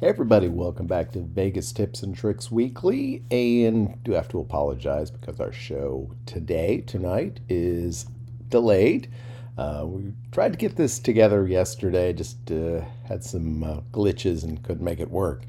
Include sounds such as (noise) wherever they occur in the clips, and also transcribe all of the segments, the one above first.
Hey everybody, welcome back to Vegas Tips and Tricks Weekly. And do have to apologize because our show today, tonight, is delayed. Uh, we tried to get this together yesterday, just uh, had some uh, glitches and couldn't make it work.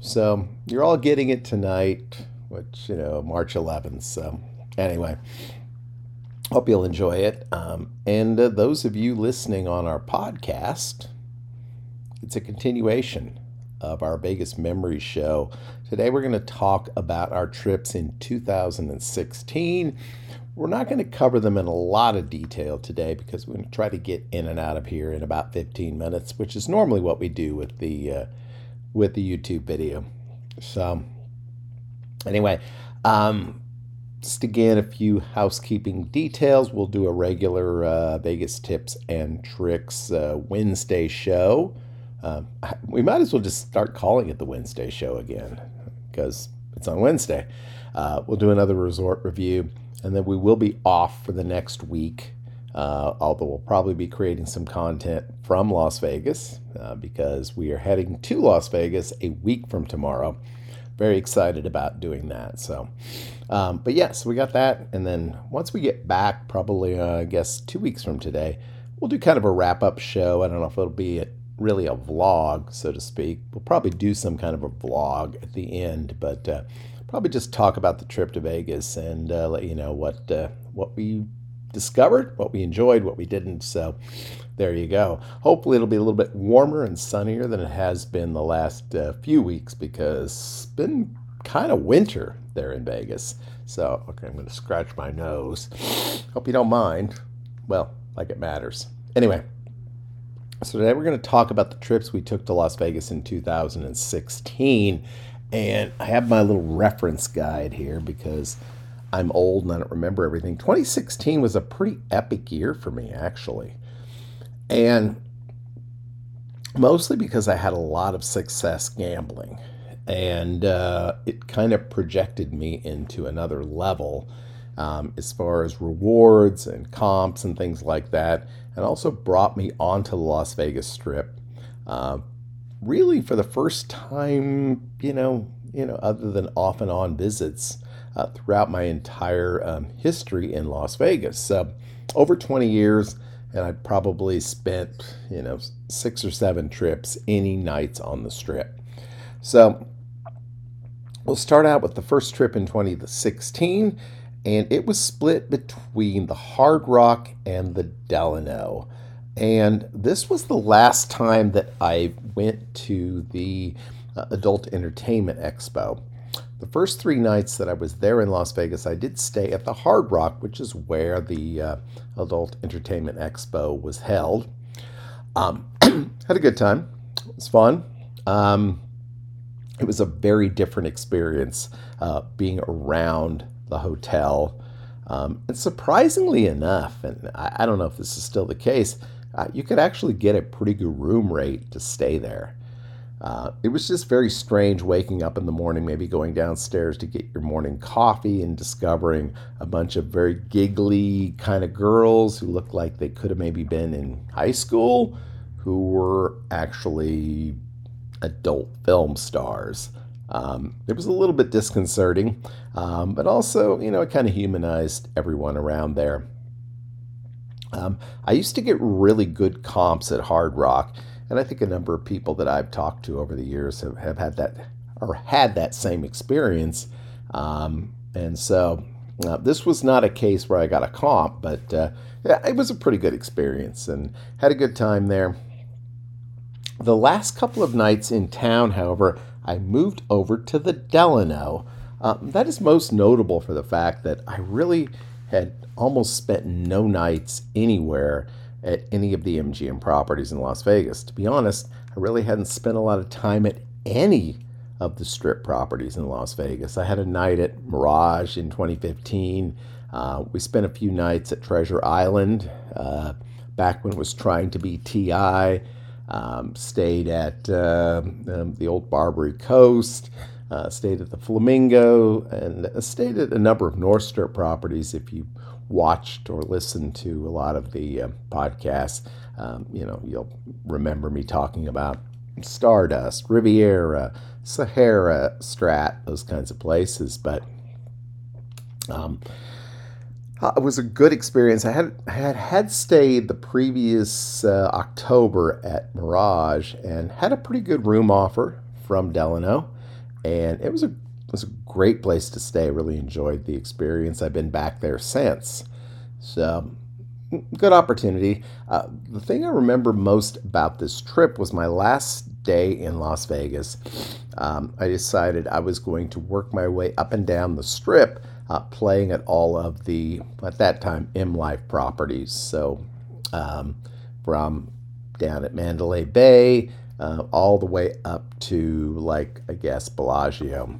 So you're all getting it tonight, which, you know, March 11th. So anyway, hope you'll enjoy it. Um, and uh, those of you listening on our podcast, it's a continuation of our Vegas Memory Show. Today we're going to talk about our trips in 2016. We're not going to cover them in a lot of detail today because we're going to try to get in and out of here in about 15 minutes, which is normally what we do with the uh, with the YouTube video. So anyway, um, just again a few housekeeping details. We'll do a regular uh, Vegas tips and tricks uh, Wednesday show. Um, we might as well just start calling it the Wednesday show again because it's on Wednesday. Uh, we'll do another resort review and then we will be off for the next week. Uh, although we'll probably be creating some content from Las Vegas uh, because we are heading to Las Vegas a week from tomorrow. Very excited about doing that. So, um, but yes, yeah, so we got that. And then once we get back, probably, uh, I guess, two weeks from today, we'll do kind of a wrap up show. I don't know if it'll be at really a vlog, so to speak. We'll probably do some kind of a vlog at the end, but uh, probably just talk about the trip to Vegas and uh, let you know what uh, what we discovered, what we enjoyed, what we didn't. So there you go. Hopefully it'll be a little bit warmer and sunnier than it has been the last uh, few weeks because it's been kind of winter there in Vegas. So okay, I'm going to scratch my nose. Hope you don't mind. Well, like it matters. Anyway. So, today we're going to talk about the trips we took to Las Vegas in 2016. And I have my little reference guide here because I'm old and I don't remember everything. 2016 was a pretty epic year for me, actually. And mostly because I had a lot of success gambling. And uh, it kind of projected me into another level um, as far as rewards and comps and things like that, and also brought me onto the Las Vegas Strip. Uh, really, for the first time, you know, you know, other than off and on visits uh, throughout my entire um, history in Las Vegas. So, over 20 years, and I probably spent, you know, six or seven trips any nights on the strip. So, we'll start out with the first trip in 2016 and it was split between the Hard Rock and the Delano. And this was the last time that I went to the uh, Adult Entertainment Expo. The first three nights that I was there in Las Vegas, I did stay at the Hard Rock, which is where the uh, Adult Entertainment Expo was held. Um, (clears throat) had a good time. It was fun. Um, it was a very different experience uh, being around the hotel. Um, and surprisingly enough, and I, I, don't know if this is still the case, uh, you could actually get a pretty good room rate to stay there. Uh, it was just very strange waking up in the morning, maybe going downstairs to get your morning coffee and discovering a bunch of very giggly kind of girls who looked like they could have maybe been in high school, who were actually adult film stars. Um, it was a little bit disconcerting, um, but also, you know, it kind of humanized everyone around there. Um, I used to get really good comps at Hard Rock, and I think a number of people that I've talked to over the years have, have had that or had that same experience. Um, and so uh, this was not a case where I got a comp, but uh, yeah, it was a pretty good experience and had a good time there. The last couple of nights in town, however, I moved over to the Delano. Um, that is most notable for the fact that I really had almost spent no nights anywhere at any of the MGM properties in Las Vegas. To be honest, I really hadn't spent a lot of time at any of the strip properties in Las Vegas. I had a night at Mirage in 2015. Uh, we spent a few nights at Treasure Island uh, back when it was trying to be TI. Um, stayed at uh, um, the old Barbary Coast, uh, stayed at the Flamingo, and stayed at a number of North Strip properties. If you watched or listened to a lot of the uh, podcasts, um, you know you'll remember me talking about Stardust, Riviera, Sahara, Strat, those kinds of places. But um, uh, it was a good experience. I had had had stayed the previous uh, October at Mirage and had a pretty good room offer from Delano, and it was a it was a great place to stay. Really enjoyed the experience. I've been back there since, so good opportunity. Uh, the thing I remember most about this trip was my last day in Las Vegas. Um, I decided I was going to work my way up and down the strip uh, playing at all of the, at that time, M Life properties. So um, from down at Mandalay Bay uh, all the way up to, like, I guess, Bellagio.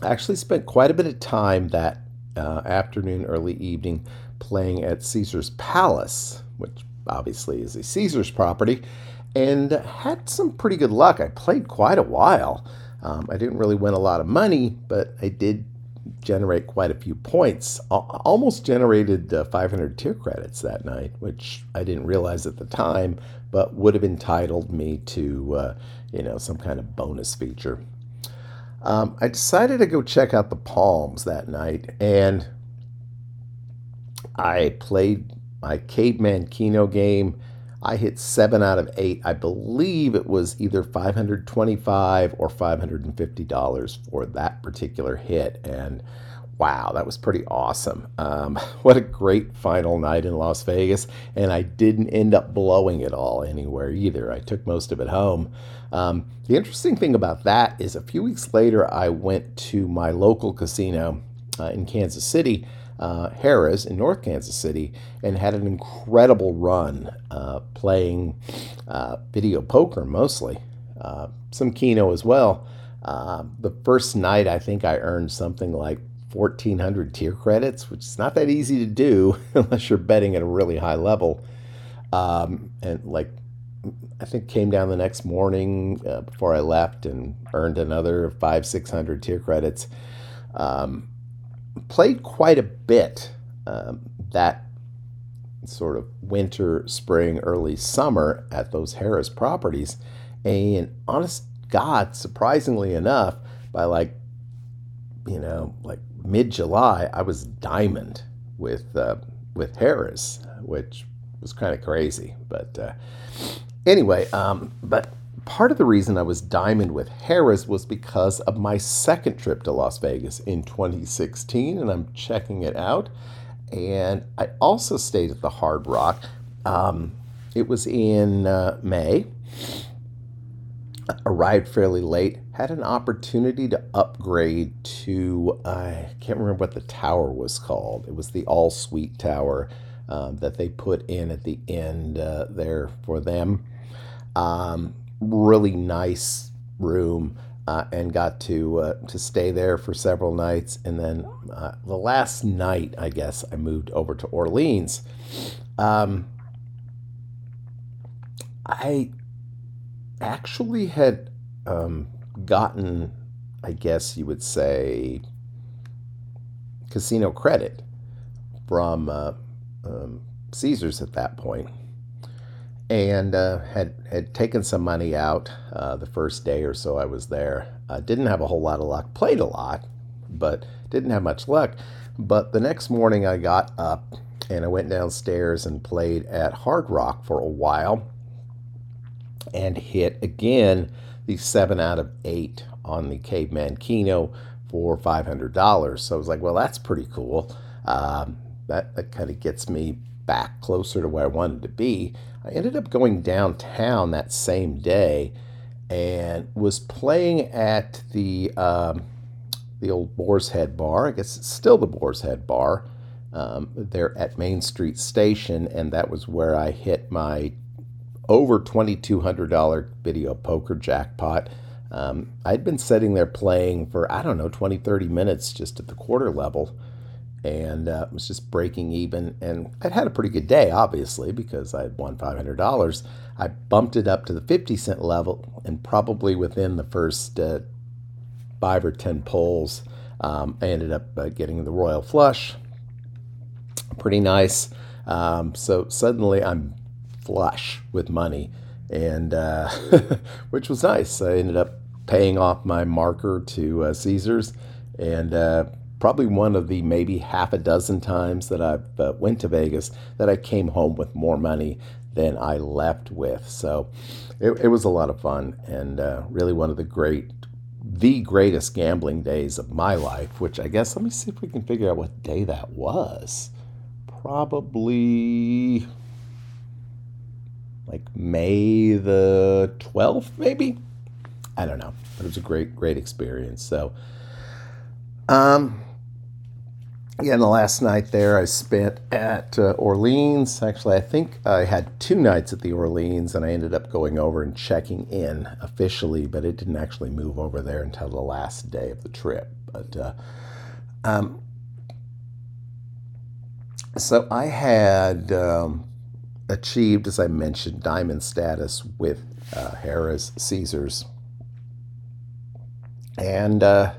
I actually spent quite a bit of time that uh, afternoon, early evening playing at Caesar's Palace, which obviously is a Caesar's property, and had some pretty good luck. I played quite a while. Um, I didn't really win a lot of money, but I did generate quite a few points. Almost generated uh, 500 tier credits that night, which I didn't realize at the time, but would have entitled me to, uh, you know, some kind of bonus feature. Um, I decided to go check out the Palms that night, and I played my Caveman Keno game I hit seven out of eight. I believe it was either 525 or $550 for that particular hit. And wow, that was pretty awesome. Um, (laughs) what a great final night in Las Vegas. And I didn't end up blowing it all anywhere either. I took most of it home. Um, the interesting thing about that is a few weeks later, I went to my local casino uh, in Kansas City uh, Harrah's in North Kansas City and had an incredible run uh, playing uh, video poker mostly, uh, some Keno as well. Uh, the first night, I think I earned something like 1,400 tier credits, which is not that easy to do (laughs) unless you're betting at a really high level. Um, and like, I think came down the next morning uh, before I left and earned another five, 600 tier credits. Um, played quite a bit um, that sort of winter, spring, early summer at those Harrah's properties. And honest God, surprisingly enough, by like, you know, like mid July, I was diamond with uh, with Harrah's, which was kind of crazy. But uh, anyway, um, but part of the reason I was diamond with Harrah's was because of my second trip to Las Vegas in 2016, and I'm checking it out. And I also stayed at the Hard Rock. Um, it was in uh, May. Arrived fairly late. Had an opportunity to upgrade to I can't remember what the tower was called. It was the all suite tower um, that they put in at the end uh, there for them. Um, really nice room uh, and got to uh, to stay there for several nights. And then uh, the last night, I guess, I moved over to Orleans. Um, I actually had um, gotten, I guess you would say, casino credit from uh, um, Caesars at that point and uh, had had taken some money out uh, the first day or so I was there. Uh, didn't have a whole lot of luck. Played a lot, but didn't have much luck. But the next morning I got up and I went downstairs and played at Hard Rock for a while, and hit again the seven out of eight on the Caveman Keno for five hundred dollars. So I was like, well, that's pretty cool. Um, that that kind of gets me back closer to where I wanted to be. I ended up going downtown that same day and was playing at the um, the old Boar's Head Bar. I guess it's still the Boar's Head Bar. Um, there at Main Street Station, and that was where I hit my over $2,200 video poker jackpot. Um, I'd been sitting there playing for, I don't know, 20, 30 minutes just at the quarter level and uh, was just breaking even. And I'd had a pretty good day, obviously, because I had won $500. I bumped it up to the 50 cent level, and probably within the first uh, five or 10 pulls, um, I ended up uh, getting the royal flush. Pretty nice. Um, so suddenly I'm flush with money. and uh, (laughs) which was nice. I ended up paying off my marker to uh, Caesars, and uh, probably one of the maybe half a dozen times that I uh, went to Vegas that I came home with more money than I left with. So it, it was a lot of fun and uh, really one of the great, the greatest gambling days of my life. Which I guess let me see if we can figure out what day that was. Probably like May the 12th, maybe. I don't know, but it was a great, great experience. So, um, yeah, the last night there I spent at uh, Orleans. Actually, I think I had two nights at the Orleans, and I ended up going over and checking in officially, but it didn't actually move over there until the last day of the trip. But uh, um, so I had um, achieved, as I mentioned, diamond status with uh, Harrah's Caesars, and uh,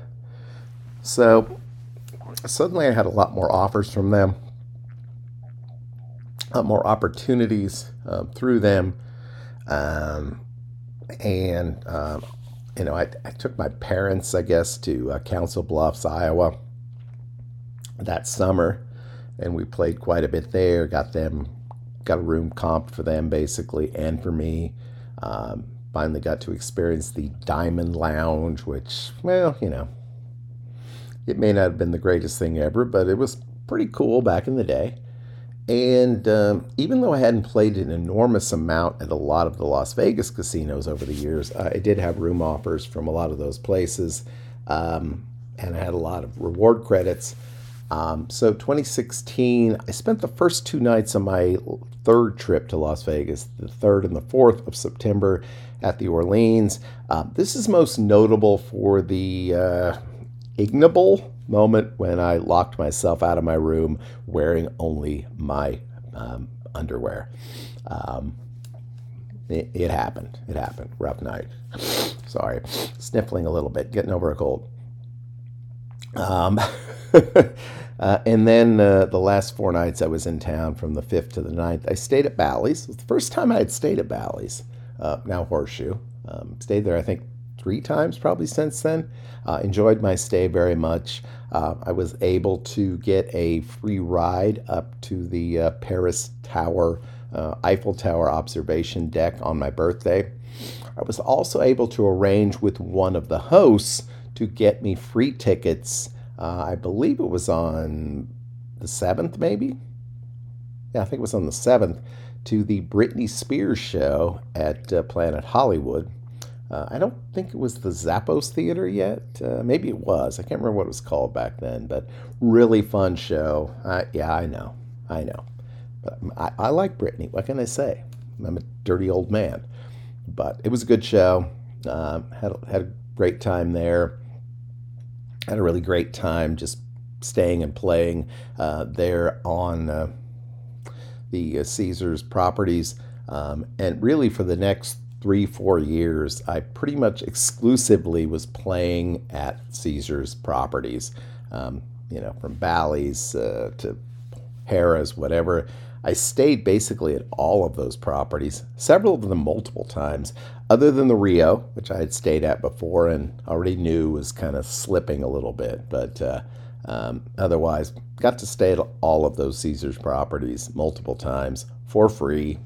so suddenly I had a lot more offers from them, a lot more opportunities uh, through them. Um, and, um, you know, I, I, took my parents, I guess, to uh, Council Bluffs, Iowa that summer, and we played quite a bit there. Got them, got a room comp for them basically, and for me. Um, finally got to experience the Diamond Lounge, which, well, you know, it may not have been the greatest thing ever, but it was pretty cool back in the day. And um, even though I hadn't played an enormous amount at a lot of the Las Vegas casinos over the years, I did have room offers from a lot of those places. Um, and I had a lot of reward credits. Um, so 2016, I spent the first two nights of my third trip to Las Vegas, the 3rd and the 4th of September at the Orleans. Uh, this is most notable for the uh, ignoble moment when I locked myself out of my room wearing only my um, underwear. Um, it, it, happened. It happened. Rough night. (laughs) Sorry. Sniffling a little bit, getting over a cold. Um, (laughs) uh, and then uh, the last four nights I was in town from the 5th to the 9th, I stayed at Bally's. It was the first time I had stayed at Bally's, uh, now Horseshoe. Um, stayed there, I think, three times probably since then. Uh, enjoyed my stay very much. Uh, I was able to get a free ride up to the uh, Paris Tower, uh, Eiffel Tower observation deck on my birthday. I was also able to arrange with one of the hosts to get me free tickets. Uh, I believe it was on the 7th, maybe? Yeah, I think it was on the 7th to the Britney Spears show at uh, Planet Hollywood. Uh, I don't think it was the Zappos Theater yet. Uh, maybe it was. I can't remember what it was called back then, but really fun show. Uh, yeah, I know. I know. But I, I like Britney. What can I say? I'm a dirty old man. But it was a good show. Um, had, had a great time there. Had a really great time just staying and playing uh, there on uh, the uh, Caesars properties. Um, and really, for the next three, four years, I pretty much exclusively was playing at Caesars properties. Um, you know, from Bally's uh, to Harrah's, whatever. I stayed basically at all of those properties, several of them multiple times, other than the Rio, which I had stayed at before and already knew was kind of slipping a little bit. But uh, um, otherwise, got to stay at all of those Caesars properties multiple times for free,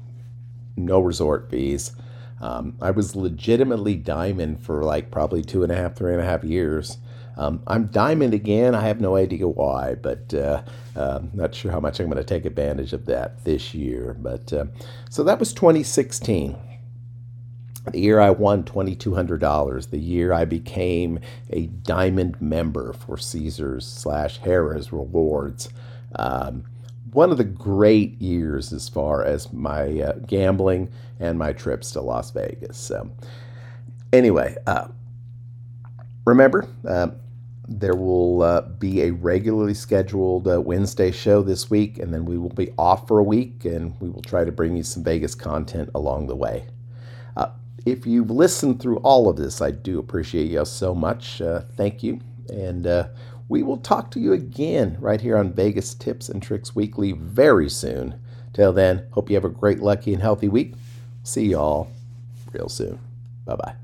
no resort fees. Um, I was legitimately diamond for like probably two and a half, three and a half years. Um, I'm diamond again. I have no idea why, but uh, uh, not sure how much I'm going to take advantage of that this year. But uh, so that was 2016. The year I won $2,200, the year I became a diamond member for Caesars slash Harrah's Rewards. Um, one of the great years as far as my uh, gambling and my trips to Las Vegas. So, anyway, uh, remember, uh, there will uh, be a regularly scheduled uh, Wednesday show this week, and then we will be off for a week, and we will try to bring you some Vegas content along the way. Uh, if you've listened through all of this, I do appreciate you so much. thank you. And we will talk to you again right here on Vegas Tips and Tricks Weekly very soon. Till then, hope you have a great, lucky, and healthy week. See y'all. real soon. Bye bye.